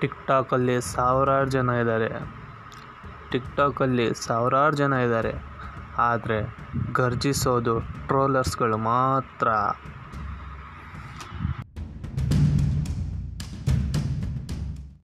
ಟಿಕ್ಟಾಕಲ್ಲಿ ಸಾವಿರಾರು ಜನ ಇದ್ದಾರೆ. ಟಿಕ್ಟಾಕಲ್ಲಿ ಸಾವಿರಾರು ಜನ ಇದ್ದಾರೆ. ಆದರೆ ಗರ್ಜಿಸೋದು ಟ್ರೋಲರ್ಸ್ಗಳು ಮಾತ್ರ.